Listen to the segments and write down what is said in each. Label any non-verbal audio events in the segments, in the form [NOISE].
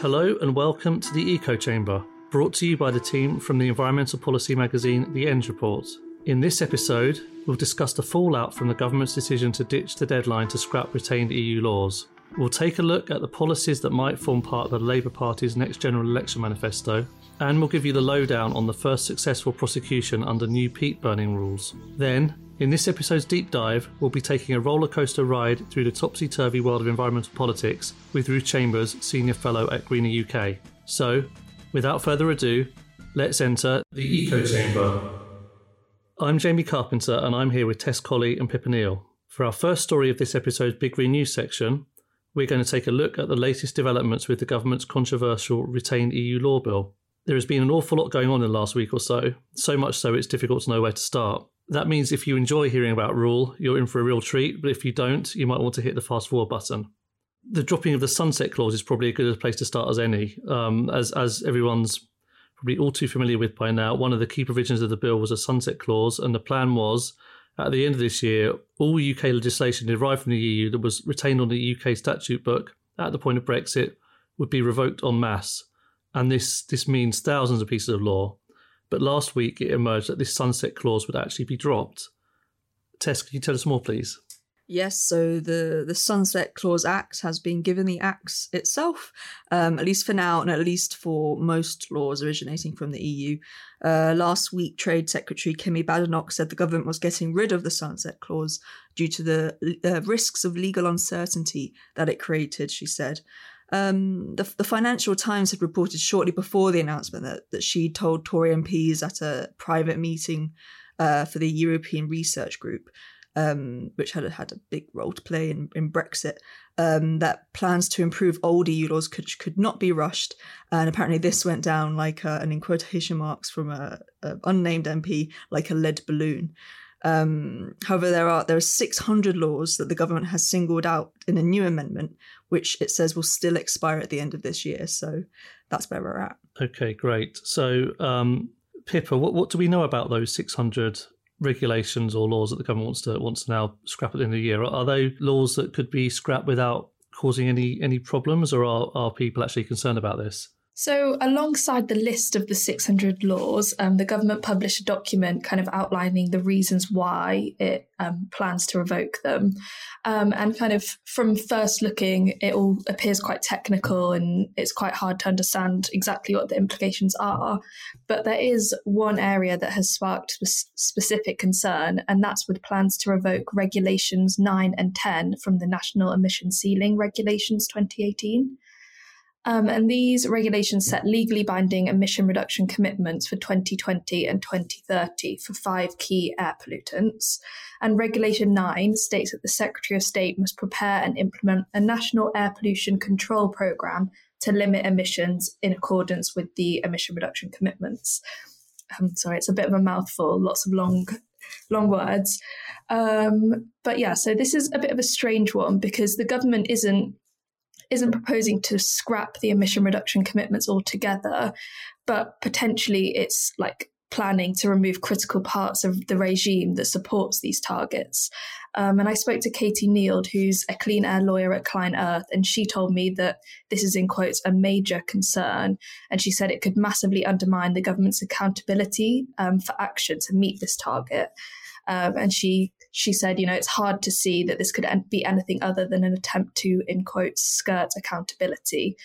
Hello and welcome to the Eco Chamber, brought to you by the team from the environmental policy magazine The ENDS Report. In this episode, we'll discuss the fallout from the government's decision to ditch the deadline to scrap retained EU laws. We'll take a look at the policies that might form part of the Labour Party's next general election manifesto, and we'll give you the lowdown on the first successful prosecution under new peat burning rules. Then, in this episode's deep dive, we'll be taking a roller coaster ride through the topsy turvy world of environmental politics with Ruth Chambers, Senior Fellow at Greener UK. So, without further ado, let's enter the Eco Chamber. I'm Jamie Carpenter, and I'm here with Tess Colley and Pippa Neal. For our first story of this episode's Big Green News section, we're going to take a look at the latest developments with the government's controversial retained EU law bill. There has been an awful lot going on in the last week or so, so much so it's difficult to know where to start. That means if you enjoy hearing about REUL, you're in for a real treat, but if you don't, you might want to hit the fast forward button. The dropping of the sunset clause is probably a good place to start as any. Um, as, as everyone's probably all too familiar with by now, one of the key provisions of the bill was a sunset clause, and the plan was at the end of this year, all UK legislation derived from the EU that was retained on the UK statute book at the point of Brexit would be revoked en masse. And this, this means thousands of pieces of law. But last week it emerged that this sunset clause would actually be dropped. Tess, can you tell us more, please? Yes, so the, the Sunset Clause Act has been given the axe itself, um, at least for now, and at least for most laws originating from the EU. Uh, last week, Trade Secretary Kemi Badenoch said the government was getting rid of the Sunset Clause due to the uh, risks of legal uncertainty that it created, she said. Um, the, the, Financial Times had reported shortly before the announcement that, that she told Tory MPs at a private meeting uh, for the European Research Group, um, which had had a big role to play in, in Brexit, um, that plans to improve old EU laws could could not be rushed. And apparently, this went down like, a, and in quotation marks from a, a unnamed MP, like a lead balloon. Um, however, there are there are 600 laws that the government has singled out in a new amendment, which it says will still expire at the end of this year. So that's where we're at. Okay, great. So, um, Pippa, what, what do we know about those 600 regulations or laws that the government wants to wants to now scrap at the end of the year? Are they laws that could be scrapped without causing any any problems, or are, are people actually concerned about this? So, alongside the list of the 600 laws, um, the government published a document kind of outlining the reasons why it um, plans to revoke them. Um, and kind of from first looking, it all appears quite technical and it's quite hard to understand exactly what the implications are. But there is one area that has sparked specific concern, and that's with plans to revoke regulations 9 and 10 from the National Emission Ceiling Regulations 2018. Um, and these regulations set legally binding emission reduction commitments for 2020 and 2030 for five key air pollutants. And Regulation 9 states that the Secretary of State must prepare and implement a national air pollution control programme to limit emissions in accordance with the emission reduction commitments. Um, sorry, it's a bit of a mouthful, lots of long long words. Um, but yeah, so this is a bit of a strange one because the government isn't isn't proposing to scrap the emission reduction commitments altogether, but potentially it's like planning to remove critical parts of the regime that supports these targets. Um, and I spoke to Katie Nield, who's a clean air lawyer at ClientEarth, and she told me that this is, in quotes, a major concern. And she said it could massively undermine the government's accountability um, for action to meet this target. Um, and she she said, you know, it's hard to see that this could be anything other than an attempt to, in quotes, skirt accountability.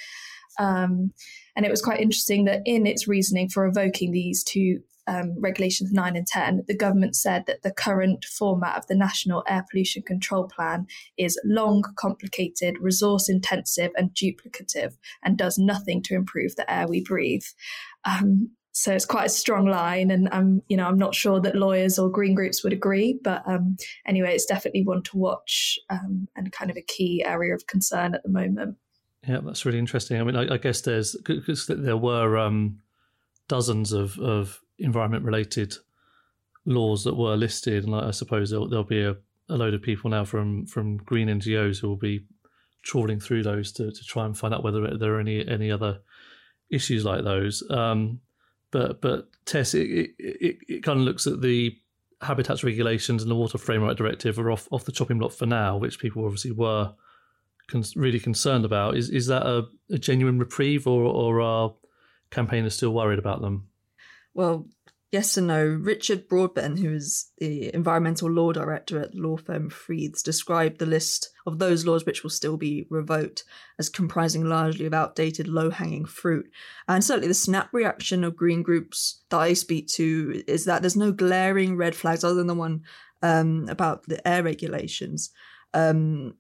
Um, and it was quite interesting that in its reasoning for revoking these two um, regulations 9 and 10, the government said that the current format of the National Air Pollution Control Plan is long, complicated, resource intensive, and duplicative, and does nothing to improve the air we breathe. Um, so it's quite a strong line, and I'm you know I'm not sure that lawyers or green groups would agree, but um, anyway, it's definitely one to watch um, and kind of a key area of concern at the moment. Yeah, that's really interesting. I mean, I, I guess there's because there were um, dozens of, of environment related laws that were listed, and I suppose there'll, there'll be a, a, load of people now from from green NGOs who will be trawling through those to, to try and find out whether there are any any other issues like those. Um, but but Tess, it, it, it, kind of looks at the habitats regulations and the water framework directive are off off the chopping block for now, which people obviously were con- really concerned about. Is is that a, a genuine reprieve, or or are campaigners still worried about them? Well, yes and no. Richard Broadbent, who is the environmental law director at law firm Freeths, described the list of those laws which will still be revoked as comprising largely of outdated, low hanging fruit. And certainly the snap reaction of green groups that I speak to is that there's no glaring red flags other than the one um, about the air regulations. Um,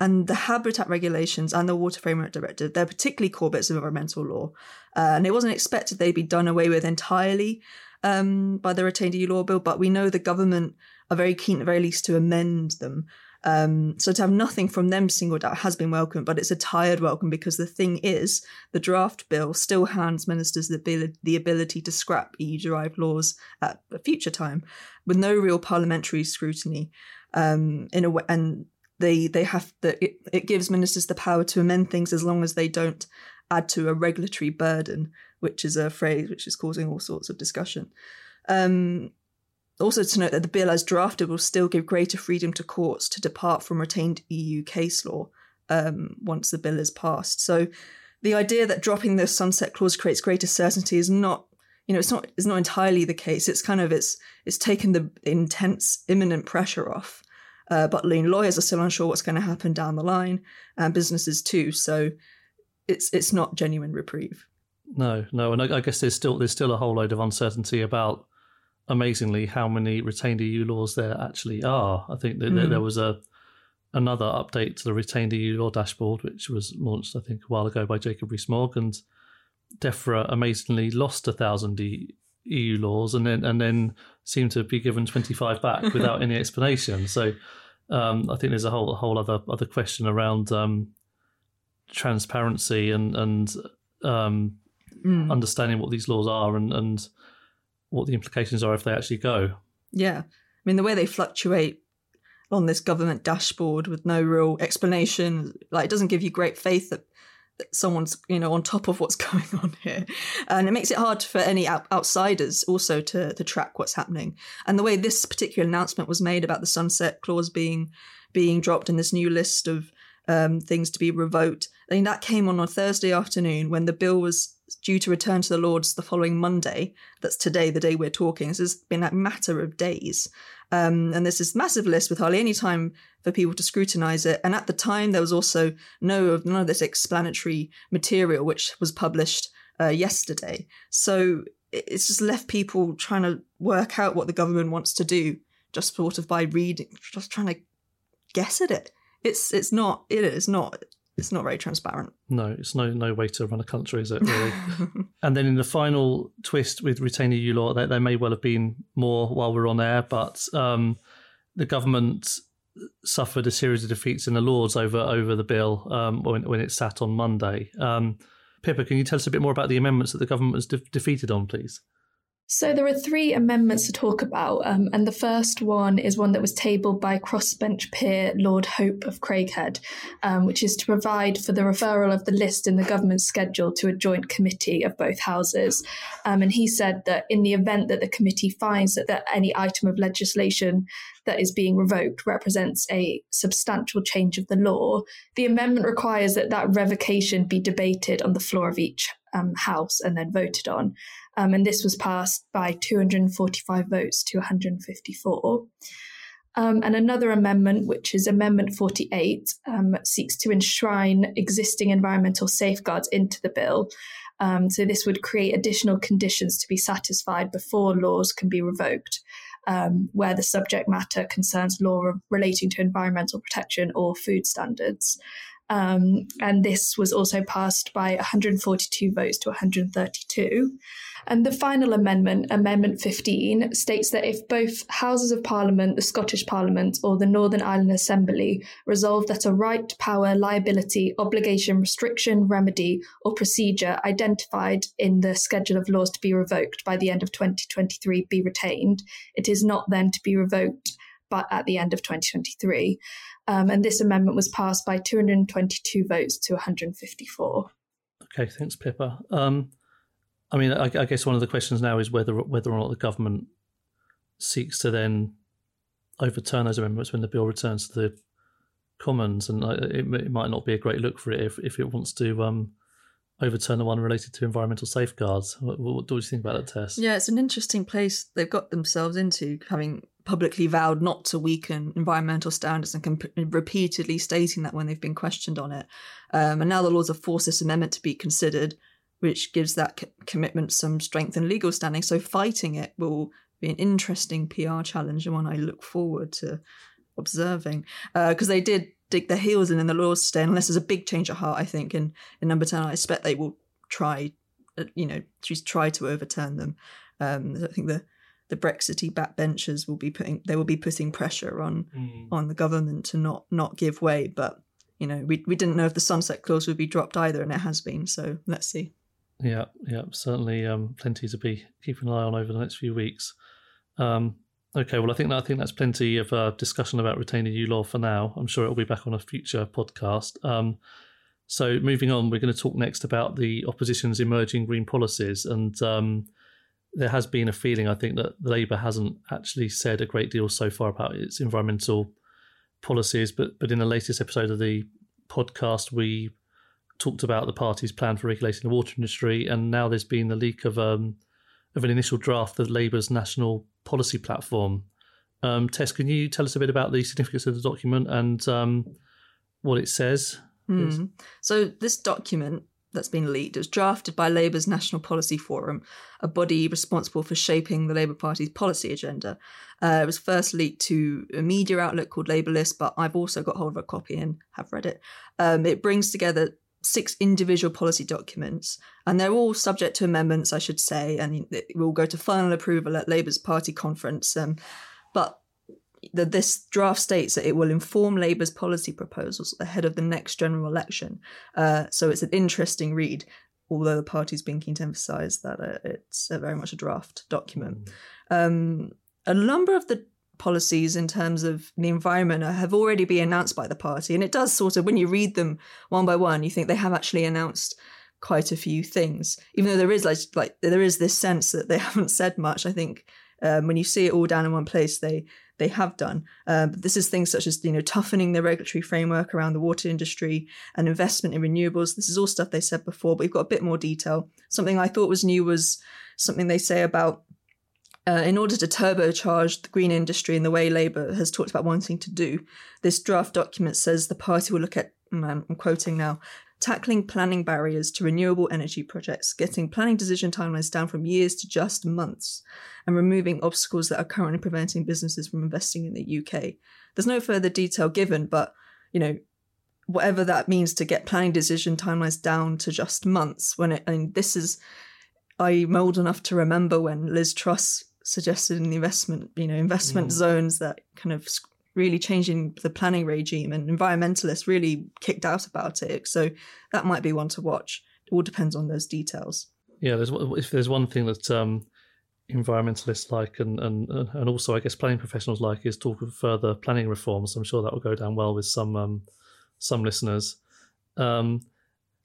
and the habitat regulations and the water framework directive they're particularly core bits of environmental law. Uh, and it wasn't expected they'd be done away with entirely um, by the retained eu law bill but we know the government are very keen at the very least to amend them. Um, so to have nothing from them singled out has been welcome but it's a tired welcome because the thing is the draft bill still hands ministers the, ability, the ability to scrap eu derived laws at a future time with no real parliamentary scrutiny um, in a way and they they have the it, it gives ministers the power to amend things as long as they don't add to a regulatory burden, which is a phrase which is causing all sorts of discussion. Um, also, to note that the bill as drafted will still give greater freedom to courts to depart from retained EU case law um, once the bill is passed. So, the idea that dropping the sunset clause creates greater certainty is not, you know, it's not it's not entirely the case. It's kind of it's it's taken the intense imminent pressure off uh, but lean lawyers are still unsure what's going to happen down the line, and businesses too. So it's it's not genuine reprieve. No, no, and I, I guess there's still there's still a whole load of uncertainty about amazingly how many retained EU laws there actually are. I think that mm. there was a another update to the retained EU law dashboard, which was launched I think a while ago by Jacob Rees-Mogg, and DEFRA amazingly lost a thousand EU laws and then and then seem to be given 25 back [LAUGHS] without any explanation. So um, I think there's a whole a whole other other question around um, transparency and and um, mm. understanding what these laws are and and what the implications are if they actually go. Yeah, I mean the way they fluctuate on this government dashboard with no real explanation, like it doesn't give you great faith that someone's you know on top of what's [LAUGHS] going on here. And it makes it hard for any out- outsiders also to to track what's happening. And the way this particular announcement was made about the sunset clause being being dropped in this new list of um, things to be revoked i mean that came on on thursday afternoon when the bill was due to return to the lords the following monday. That's today the day we're talking. This has been a matter of days um, and this massive list with hardly any time for people to scrutinize it. And at the time, there was also no none of this explanatory material, which was published uh, yesterday. So it's just left people trying to work out what the government wants to do, just sort of by reading, just trying to guess at it. It's it's not it is not it's not very transparent. No, it's no no way to run a country, is it really? [LAUGHS] and then in the final twist with retained EU law, there, there, may well have been more while we're on air, but um, the government suffered a series of defeats in the Lords over over the bill um, when, when it sat on Monday. Um, Pippa, can you tell us a bit more about the amendments that the government was de- defeated on, please? So there are three amendments to talk about, um, and the first one is one that was tabled by crossbench peer Lord Hope of Craighead, um, which is to provide for the referral of the list in the government schedule to a joint committee of both houses. Um, and he said that in the event that the committee finds that, that any item of legislation that is being revoked represents a substantial change of the law, the amendment requires that that revocation be debated on the floor of each um, house and then voted on. Um, and this was passed by 245 votes to 154. Um, and another amendment, which is Amendment 48, um, seeks to enshrine existing environmental safeguards into the bill. Um, so this would create additional conditions to be satisfied before laws can be revoked, um, where the subject matter concerns law relating to environmental protection or food standards. Um, and this was also passed by 142 votes to 132. And the final amendment, Amendment 15, states that if both Houses of Parliament, the Scottish Parliament, or the Northern Ireland Assembly resolve that a right, power, liability, obligation, restriction, remedy, or procedure identified in the schedule of laws to be revoked by the end of 2023 be retained, it is not then to be revoked but at the end of 2023. Um, and this amendment was passed by 222 votes to 154. Okay, thanks, Pippa. Um, I mean, I, I, guess one of the questions now is whether whether or not the government seeks to then overturn those amendments when the bill returns to the Commons, and it, it, might not be a great look for it if, if it wants to um, overturn the one related to environmental safeguards. What, what, do you think about that Tess? Yeah, it's an interesting place they've got themselves into, having publicly vowed not to weaken environmental standards and comp- repeatedly stating that when they've been questioned on it. Um, and now the Lords have forced this amendment to be considered, which gives that c- commitment some strength and legal standing. So fighting it will be an interesting PR challenge and one I look forward to observing because uh, they did dig their heels in in the Lords today. Unless there's a big change of heart, I think in in number ten, I expect they will try, uh, you know, try to overturn them. Um, I think the the Brexity backbenchers will be putting they will be putting pressure on mm. on the government to not not give way. But you know, we we didn't know if the sunset clause would be dropped either, and it has been. So let's see. Yeah, yeah, certainly um, plenty to be keeping an eye on over the next few weeks. Um, Okay, well, I think that, I think that's plenty of uh, discussion about retaining EU law for now. I'm sure it'll be back on a future podcast. Um, so, moving on, we're going to talk next about the opposition's emerging green policies, and um, there has been a feeling, I think, that Labour hasn't actually said a great deal so far about its environmental policies. But but in the latest episode of the podcast, we talked about the party's plan for regulating the water industry, and now there's been the leak of um, of an initial draft of Labour's national policy platform. Um, Tess, can you tell us a bit about the significance of the document and um, what it says? Mm. So, this document that's been leaked It was drafted by Labour's National Policy Forum, a body responsible for shaping the Labour Party's policy agenda. Uh, it was first leaked to a media outlet called LabourList, but I've also got hold of a copy and have read it. Um, it brings together six individual policy documents, and they're all subject to amendments, I should say, and it will go to final approval at Labour's party conference. Um, but the, this draft states that it will inform Labour's policy proposals ahead of the next general election. Uh, so it's an interesting read, although the party's been keen to emphasise that uh, it's very much a draft document. Mm. Um, a number of the policies in terms of the environment have already been announced by the party. And it does sort of, when you read them one by one, you think they have actually announced quite a few things, even though there is like, like there is this sense that they [LAUGHS] haven't said much. I think um, when you see it all down in one place, they they have done. But this is things such as you know toughening the regulatory framework around the water industry and investment in renewables. This is all stuff they said before, but we've got a bit more detail. Something I thought was new was something they say about uh, in order to turbocharge the green industry in the way Labour has talked about wanting to do, this draft document says the party will look at, I'm quoting now, tackling planning barriers to renewable energy projects, getting planning decision timelines down from years to just months, and removing obstacles that are currently preventing businesses from investing in the UK. There's no further detail given, but you know, whatever that means to get planning decision timelines down to just months. When it, I mean, this is, I'm old enough to remember when Liz Truss suggested in the investment, you know, investment mm. zones that kind of really changing the planning regime and environmentalists really kicked out about it. So that might be one to watch. It all depends on those details. Yeah, there's if there's one thing that um, environmentalists like and, and and also I guess planning professionals like is talk of further planning reforms. I'm sure that will go down well with some um, some listeners. Um,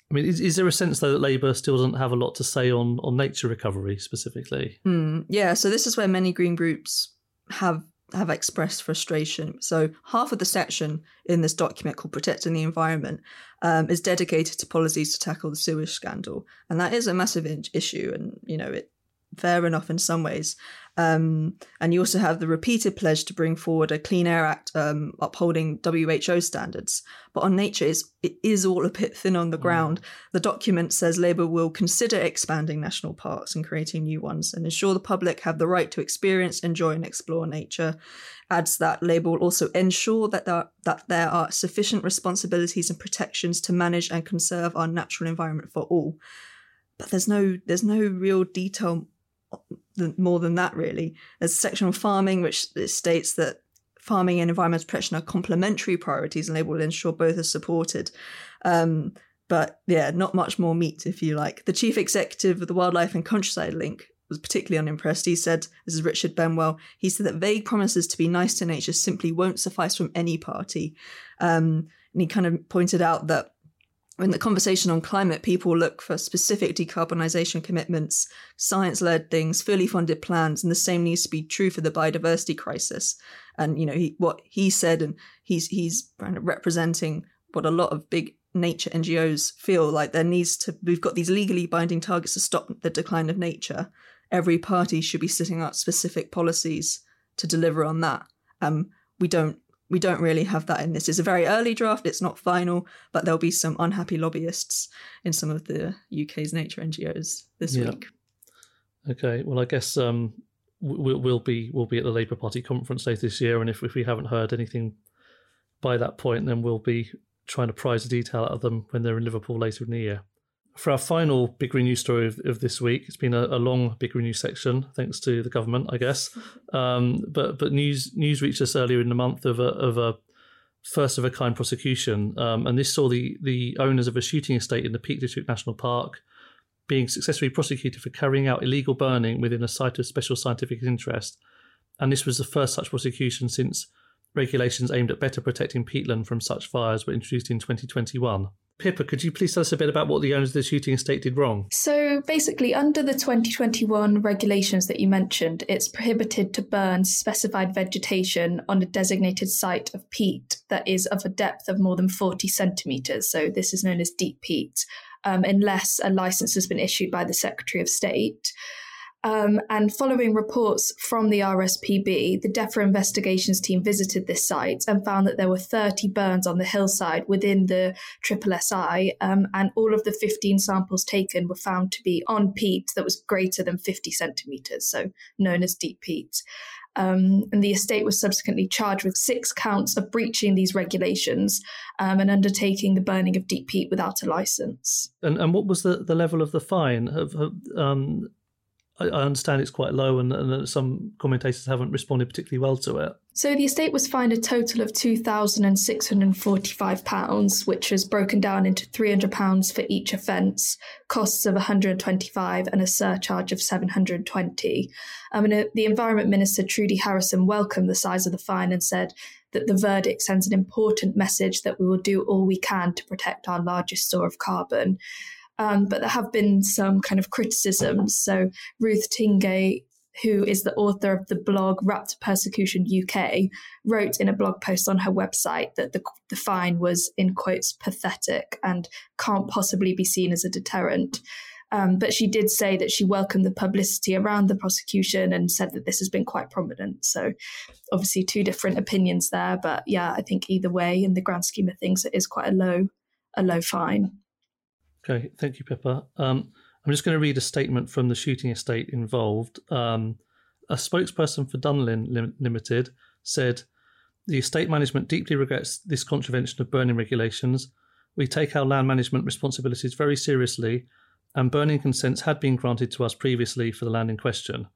I mean, is, is there a sense though that Labour still doesn't have a lot to say on on nature recovery specifically? Mm, yeah, so this is where many green groups have have expressed frustration. So half of the section in this document called "Protecting the Environment" um, is dedicated to policies to tackle the sewage scandal, and that is a massive issue. And you know, it fair enough in some ways. Um, and you also have the repeated pledge to bring forward a Clean Air Act um, upholding WHO standards. But on nature, it's, it is all a bit thin on the mm. ground. The document says Labour will consider expanding national parks and creating new ones and ensure the public have the right to experience, enjoy, and explore nature. Adds that Labour will also ensure that there, that there are sufficient responsibilities and protections to manage and conserve our natural environment for all. But there's no there's no real detail more than that, really. There's a section on farming, which states that farming and environmental protection are complementary priorities and they will ensure both are supported. Um, but yeah, not much more meat, if you like. The chief executive of the Wildlife and Countryside Link was particularly unimpressed. He said, This is Richard Benwell, he said that vague promises to be nice to nature simply won't suffice from any party. Um, and he kind of pointed out that in the conversation on climate, people look for specific decarbonisation commitments, science led things, fully funded plans, and the same needs to be true for the biodiversity crisis. And you know, he, what he said, and he's he's representing what a lot of big nature NGOs feel like there needs to. We've got these legally binding targets to stop the decline of nature. Every party should be setting out specific policies to deliver on that. Um, we don't we don't really have that in this. It's a very early draft, it's not final, but there'll be some unhappy lobbyists in some of the UK's nature NGOs this yeah. week. Okay, well, I guess um, we'll, we'll be we'll be at the Labour Party conference later this year, and if, if we haven't heard anything by that point, then we'll be trying to prize the detail out of them when they're in Liverpool later in the year for our final big green news story of, of this week, it's been a, a, long big green news section, thanks to the government, I guess. [LAUGHS] Um, but but news news reached us earlier in the month of a, of a first of a kind prosecution, um, and this saw the the owners of a shooting estate in the Peak District National Park being successfully prosecuted for carrying out illegal burning within a site of special scientific interest, and this was the first such prosecution since regulations aimed at better protecting peatland from such fires were introduced in 2021. Pippa, could you please tell us a bit about what the owners of the shooting estate did wrong? So, basically, under the 2021 regulations that you mentioned, it's prohibited to burn specified vegetation on a designated site of peat that is of a depth of more than 40 centimetres. So, this is known as deep peat, um, unless a licence has been issued by the Secretary of State. Um, and following reports from the RSPB, the DEFRA investigations team visited this site and found that there were 30 burns on the hillside within the Triple SI, um, and all of the 15 samples taken were found to be on peat that was greater than 50 centimetres, so known as deep peat. Um, and the estate was subsequently charged with six counts of breaching these regulations um, and undertaking the burning of deep peat without a license. And, and what was the, the level of the fine? Have, have um, I, understand it's quite low, and, and some commentators haven't responded particularly well to it. So the estate was fined a total of £2,645, which was broken down into £300 for each offence, costs of 125 and a surcharge of 720 I mean, uh, the Environment Minister, Trudy Harrison, welcomed the size of the fine and said that the verdict sends an important message that we will do all we can to protect our largest store of carbon. Um, but there have been some kind of criticisms. So Ruth Tingay, who is the author of the blog Raptor Persecution UK, wrote in a blog post on her website that the, the fine was, in quotes, pathetic and can't possibly be seen as a deterrent. Um, but she did say that she welcomed the publicity around the prosecution and said that this has been quite prominent. So, obviously, two different opinions there. But yeah, I think either way, in the grand scheme of things, it is quite a low, a low fine. Okay, thank you, Pippa. Um, I'm just going to read a statement from the shooting estate involved. Um, a spokesperson for Dunlin Lim- Limited said, The estate management deeply regrets this contravention of burning regulations. We take our land management responsibilities very seriously, and burning consents had been granted to us previously for the land in question.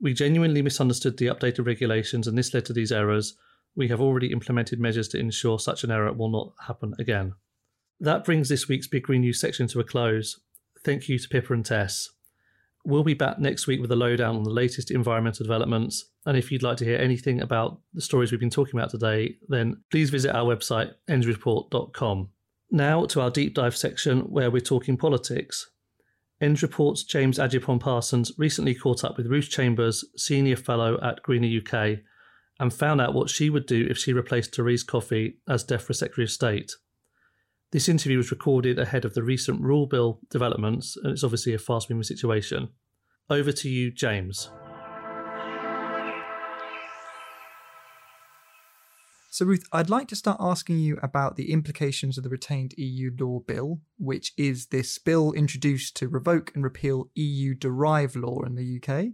We genuinely misunderstood the updated regulations, and this led to these errors. We have already implemented measures to ensure such an error will not happen again. That brings this week's Big Green News section to a close. Thank you to Pippa and Tess. We'll be back next week with a lowdown on the latest environmental developments. And if you'd like to hear anything about the stories we've been talking about today, then please visit our website, endsreport.com. Now to our deep dive section where we're talking politics. Ends Report's James Agyapong Parsons recently caught up with Ruth Chambers, Senior Fellow at Greener UK, and found out what she would do if she replaced Therese Coffey as DEFRA Secretary of State. This interview was recorded ahead of the recent REUL bill developments, and it's obviously a fast moving situation. Over to you, James. So, Ruth, I'd like to start asking you about the implications of the retained EU law bill, which is this bill introduced to revoke and repeal EU derived law in the UK.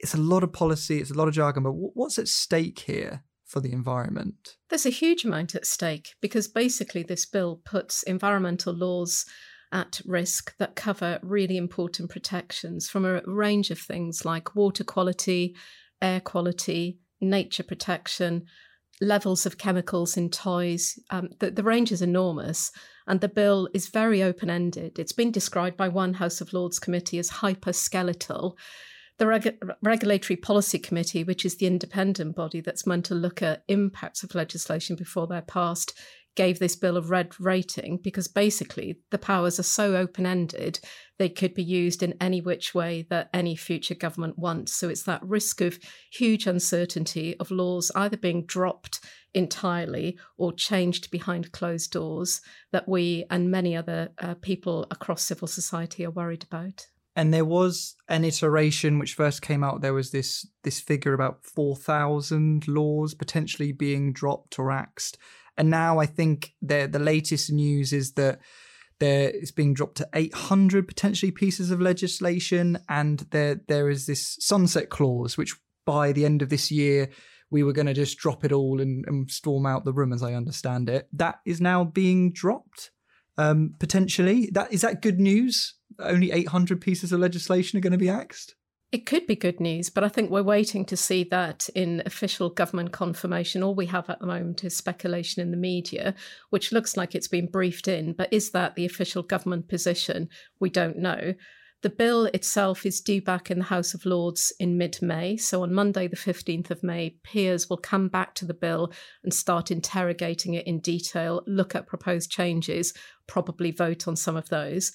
It's a lot of policy, it's a lot of jargon, but what's at stake here for the environment? There's a huge amount at stake because basically this bill puts environmental laws at risk that cover really important protections from a range of things like water quality, air quality, nature protection, levels of chemicals in toys. Um, the, the range is enormous, and the bill is very open ended. It's been described by one House of Lords committee as hyperskeletal. The Reg- Regulatory Policy Committee, which is the independent body that's meant to look at impacts of legislation before they're passed, gave this bill a red rating because basically the powers are so open ended they could be used in any which way that any future government wants. So it's that risk of huge uncertainty of laws either being dropped entirely or changed behind closed doors that we and many other uh, people across civil society are worried about. And there was an iteration which first came out. There was this this figure about four thousand laws potentially being dropped or axed, and now I think the the latest news is that there it's being dropped to 800 potentially pieces of legislation. And there there is this sunset clause which by the end of this year we were going to just drop it all and, and, storm out the room as i understand it. That is now being dropped um, potentially. That is that good news only 800 pieces of legislation are going to be axed it could be good news, but I think we're waiting to see that in official government confirmation. All we have at the moment is speculation in the media, which looks like it's been briefed in, but is that the official government position? We don't know. The bill itself is due back in the House of Lords in mid May. So on Monday, the 15th of May, peers will come back to the bill and start interrogating it in detail, look at proposed changes, probably vote on some of those.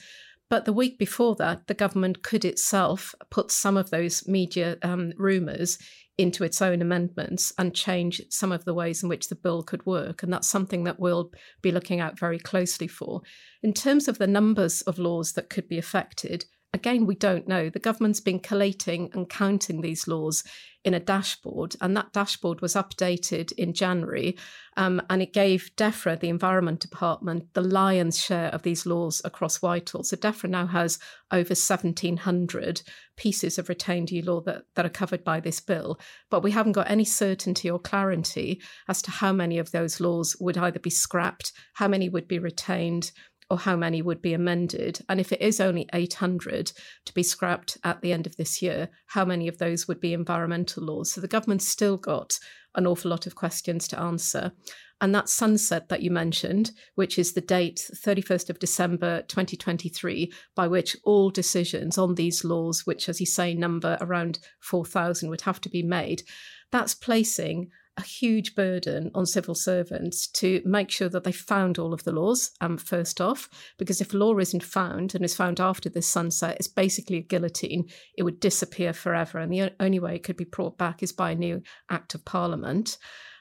But the week before that, the government could itself put some of those media um, rumours into its own amendments and change some of the ways in which the bill could work. And that's something that we'll be looking at very closely for. In terms of the numbers of laws that could be affected, again, we don't know. The government's been collating and counting these laws in a dashboard, and that dashboard was updated in January. Um, and it gave DEFRA, the Environment Department, the lion's share of these laws across Whitehall. So DEFRA now has over 1,700 pieces of retained EU law that, that are covered by this bill. But we haven't got any certainty or clarity as to how many of those laws would either be scrapped, how many would be retained, or how many would be amended? And if it is only 800 to be scrapped at the end of this year, how many of those would be environmental laws? So the government's still got an awful lot of questions to answer. And that sunset that you mentioned, which is the date 31st of December 2023, by which all decisions on these laws, which, as you say, number around 4,000, would have to be made, that's placing a huge burden on civil servants to make sure that they found all of the laws, um, first off, because if law isn't found and is found after this sunset, it's basically a guillotine. It would disappear forever. And the only way it could be brought back is by a new act of parliament.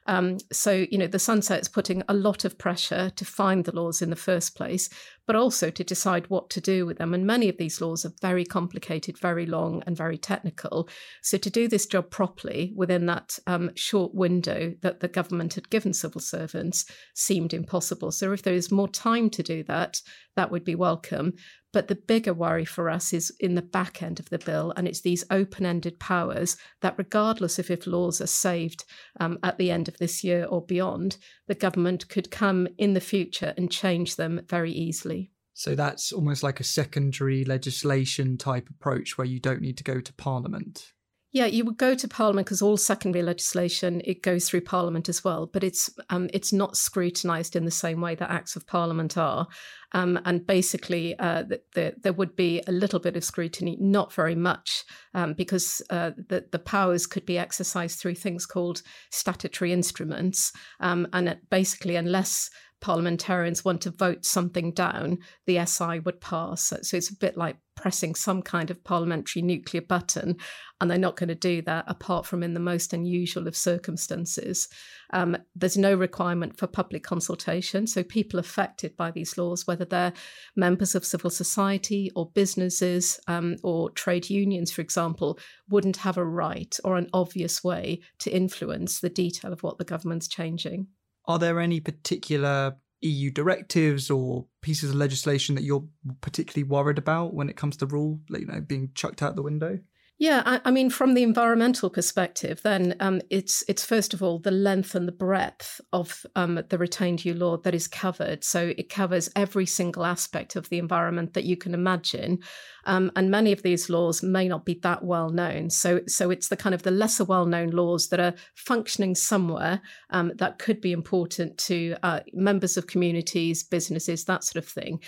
Um, so, you know, the sunset is putting a lot of pressure to find the laws in the first place, but also to decide what to do with them. And many of these laws are very complicated, very long, and very technical. So, to do this job properly within that um, short window that the government had given civil servants seemed impossible. So, if there is more time to do that, that would be welcome. But the bigger worry for us is in the back end of the bill, and it's these open ended powers that, regardless of if laws are saved um, at the end of this year or beyond, the government could come in the future and change them very easily. So that's almost like a secondary legislation type approach where you don't need to go to Parliament. Yeah, you would go to Parliament because all secondary legislation it goes through Parliament as well, but it's um, it's not scrutinised in the same way that Acts of Parliament are, um, and basically uh, the, the, there would be a little bit of scrutiny, not very much, um, because uh, the the powers could be exercised through things called statutory instruments, um, and basically unless parliamentarians want to vote something down, the SI would pass. So it's a bit like pressing some kind of parliamentary nuclear button, and they're not going to do that apart from in the most unusual of circumstances. Um, there's no requirement for public consultation, so people affected by these laws, whether they're members of civil society or businesses um, or trade unions, for example, wouldn't have a right or an obvious way to influence the detail of what the government's changing. Are there any particular EU directives or pieces of legislation that you're particularly worried about when it comes to REUL, you know, being chucked out the window? Yeah, I, I, mean, from the environmental perspective, then um, it's it's first of all the length and the breadth of um, the retained EU law that is covered. So it covers every single aspect of the environment that you can imagine, um, and many of these laws may not be that well known. So so it's the kind of the lesser well known laws that are functioning somewhere um, that could be important to uh, members of communities, businesses, that sort of thing.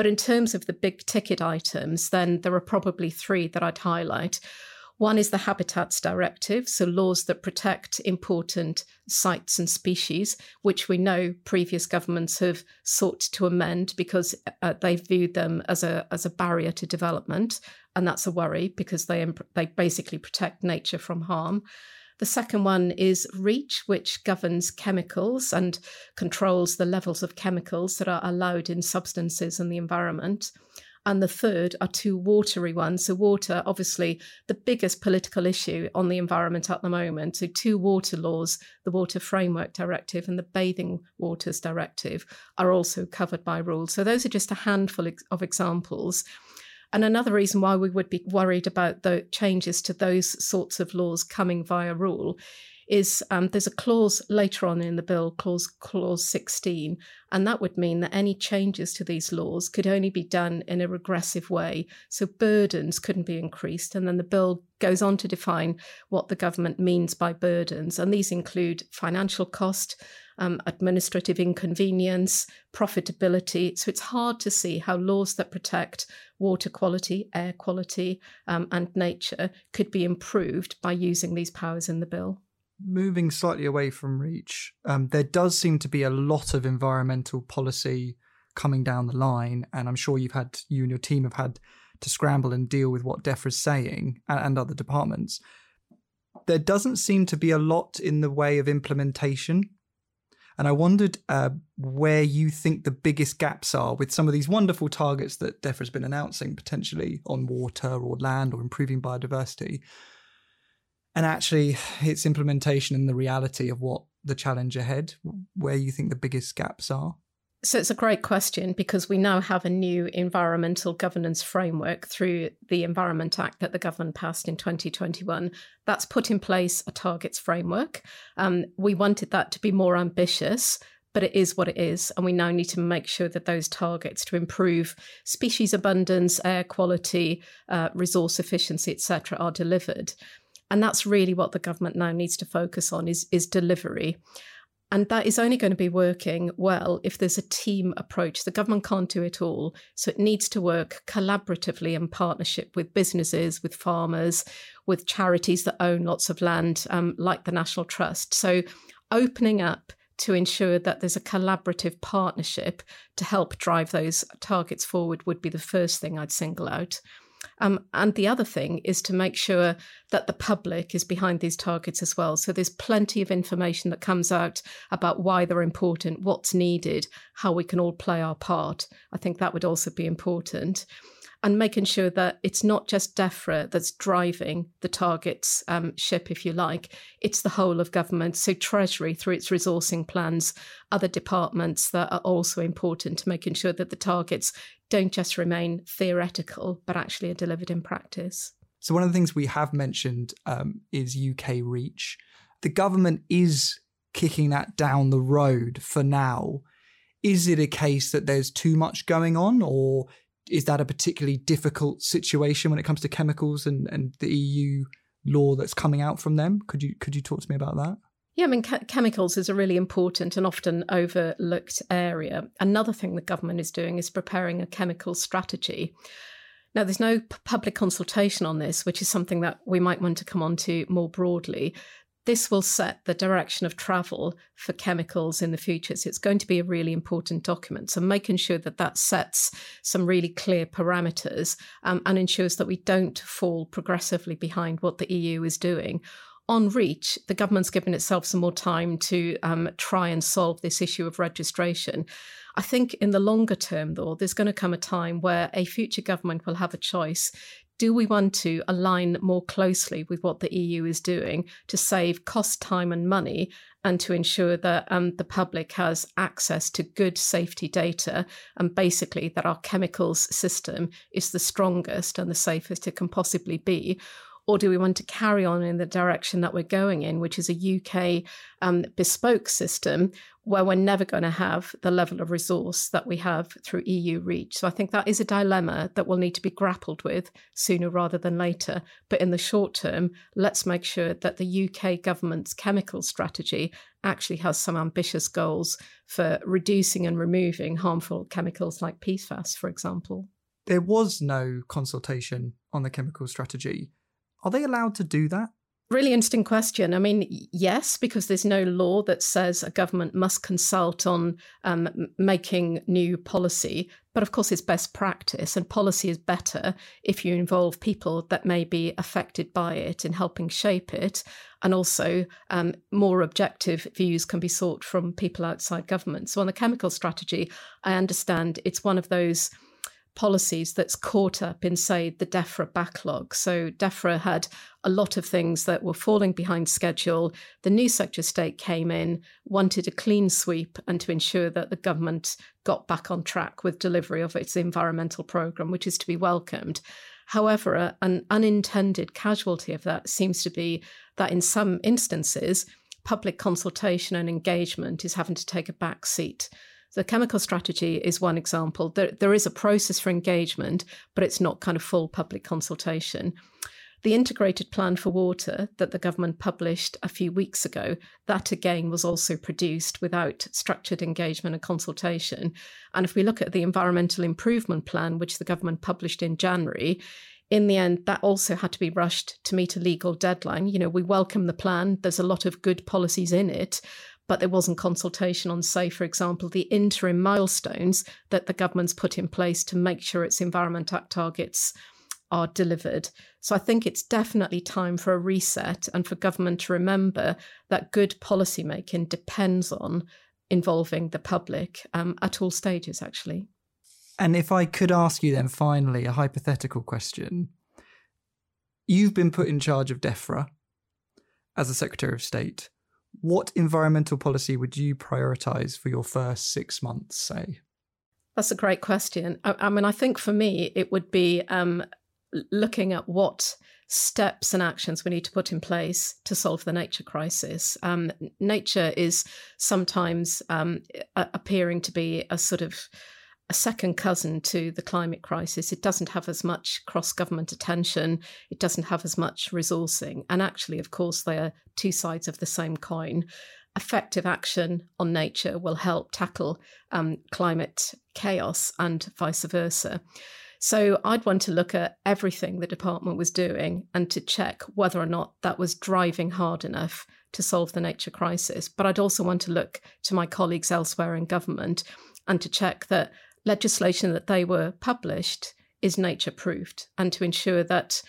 But in terms of the big ticket items, then there are probably three that I'd highlight. One is the Habitats Directive, so laws that protect important sites and species, which we know previous governments have sought to amend because uh, they viewed them as a as a barrier to development, and that's a worry because they they basically protect nature from harm. The second one is REACH, which governs chemicals and controls the levels of chemicals that are allowed in substances and the environment and the third are two watery ones. So, water, obviously, the biggest political issue on the environment at the moment. So, two water laws, the Water Framework Directive and the Bathing Waters Directive, are also covered by rules. So, those are just a handful of examples. And another reason why we would be worried about the changes to those sorts of laws coming via REUL is um, there's a clause later on in the bill, clause clause 16, and that would mean that any changes to these laws could only be done in a regressive way. So burdens couldn't be increased, and then the bill goes on to define what the government means by burdens, and these include financial cost. Um, administrative inconvenience, profitability. So it's hard to see how laws that protect water quality, air quality, um, and nature could be improved by using these powers in the bill moving slightly away from reach, um, there does seem to be a lot of environmental policy coming down the line, and I'm sure you've had you and your team have had to scramble and deal with what DEFRA is saying and, and other departments. There doesn't seem to be a lot in the way of implementation. And I wondered uh, where you think the biggest gaps are with some of these wonderful targets that DEFRA's been announcing, potentially on water or land or improving biodiversity and actually [SIGHS] its implementation and the reality of what the challenge ahead, where you think the biggest gaps are? So it's a great question because we now have a new environmental governance framework through the Environment Act that the government passed in 2021. That's put in place a targets framework. Um, we wanted that to be more ambitious, but it is what it is. And we now need to make sure that those targets to improve species abundance, air quality, uh, resource efficiency, etc., are delivered. And that's really what the government now needs to focus on is, is delivery. And that is only going to be working well if there's a team approach. The government can't do it all. So it needs to work collaboratively in partnership with businesses, with farmers, with charities that own lots of land, um, like the National Trust. So opening up to ensure that there's a collaborative partnership to help drive those targets forward would be the first thing I'd single out. Um, and the other thing is to make sure that the public is behind these targets as well. So there's plenty of information that comes out about why they're important, what's needed, how we can all play our part. I think that would also be important and making sure that it's not just DEFRA that's driving the targets um, ship, if you like, it's the whole of government. So, Treasury, through its resourcing plans, other departments that are also important to making sure that the targets don't just remain theoretical, but actually are delivered in practice. So, one of the things we have mentioned um, is UK reach. The government is kicking that down the road for now. Is it a case that there's too much going on, or is that a particularly difficult situation when it comes to chemicals and, and the EU law that's coming out from them? Could you could you talk to me about that? Yeah, I mean, chemicals is a really important and often overlooked area. Another thing the government is doing is preparing a chemical strategy. Now, there's no p- public consultation on this, which is something that we might want to come on to more broadly this will set the direction of travel for chemicals in the future. So it's going to be a really important document. So making sure that that sets some really clear parameters um, and ensures that we don't fall progressively behind what the EU is doing. On REACH, the government's given itself some more time to um, try and solve this issue of registration. I think in the longer term, though, there's going to come a time where a future government will have a choice do we want to align more closely with what the EU is doing to save cost, time, and money, and to ensure that um, the public has access to good safety data, and basically that our chemicals system is the strongest and the safest it can possibly be? Or do we want to carry on in the direction that we're going in, which is a UK um, bespoke system where we're never going to have the level of resource that we have through EU reach? So I think that is a dilemma that will need to be grappled with sooner rather than later. But in the short term, let's make sure that the UK government's chemical strategy actually has some ambitious goals for reducing and removing harmful chemicals like PFAS, for example. There was no consultation on the chemical strategy are they allowed to do that? Really interesting question. I mean, yes, because there's no law that says a government must consult on um, making new policy. But of course, it's best practice, and policy is better if you involve people that may be affected by it in helping shape it. And also, um, more objective views can be sought from people outside government. So, on the chemical strategy, I understand it's one of those policies that's caught up in, say, the DEFRA backlog. So DEFRA had a lot of things that were falling behind schedule. The new Secretary of State came in, wanted a clean sweep and to ensure that the government got back on track with delivery of its environmental programme, which is to be welcomed. However, an unintended casualty of that seems to be that in some instances, public consultation and engagement is having to take a back seat. The chemical strategy is one example. There, there is a process for engagement, but it's not kind of full public consultation. The integrated plan for water that the government published a few weeks ago, that again was also produced without structured engagement and consultation. And if we look at the environmental improvement plan, which the government published in January, in the end, that also had to be rushed to meet a legal deadline. You know, we welcome the plan. There's a lot of good policies in it, but there wasn't consultation on, say, for example, the interim milestones that the government's put in place to make sure its Environment Act targets are delivered. So I think it's definitely time for a reset and for government to remember that good policymaking depends on involving the public um, at all stages, actually. And if I could ask you then finally a hypothetical question. You've been put in charge of DEFRA as a Secretary of State what environmental policy would you prioritize for your first six months, say? That's a great question. I, I mean, I think for me, it would be um, looking at what steps and actions we need to put in place to solve the nature crisis. Um, nature is sometimes um, appearing to be a sort of a second cousin to the climate crisis. It doesn't have as much cross government attention, it doesn't have as much resourcing. And actually, of course, they are two sides of the same coin. Effective action on nature will help tackle um, climate chaos and vice versa. So I'd want to look at everything the department was doing and to check whether or not that was driving hard enough to solve the nature crisis. But I'd also want to look to my colleagues elsewhere in government and to check that legislation that they were published is nature proofed and to ensure that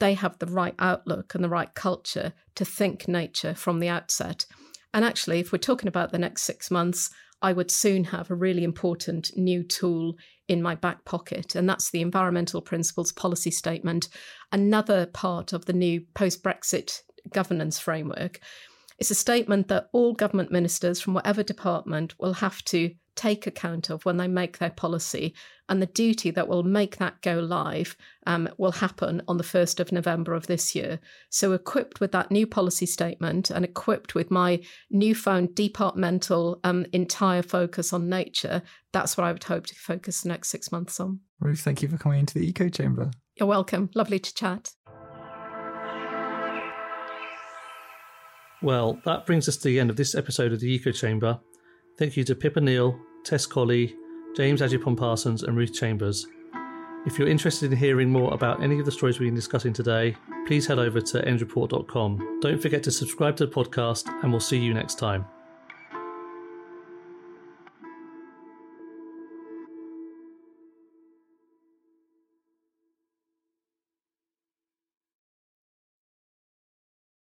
they have the right outlook and the right culture to think nature from the outset. And actually, if we're talking about the next six months, I would soon have a really important new tool in my back pocket, and that's the Environmental Principles Policy Statement, another part of the new post Brexit governance framework. It's a statement that all government ministers from whatever department will have to take account of when they make their policy. And the duty that will make that go live um, will happen on the 1st of November of this year. So, equipped with that new policy statement and equipped with my newfound departmental um, entire focus on nature, that's what I would hope to focus the next six months on. Ruth, thank you for coming into the Eco Chamber. You're welcome. Lovely to chat. Well, that brings us to the end of this episode of the Eco Chamber. Thank you to Pippa Nield, Tess Colley, James Agyepong Parsons, and Ruth Chambers. If you're interested in hearing more about any of the stories we've been discussing today, please head over to endsreport.com. Don't forget to subscribe to the podcast, and we'll see you next time.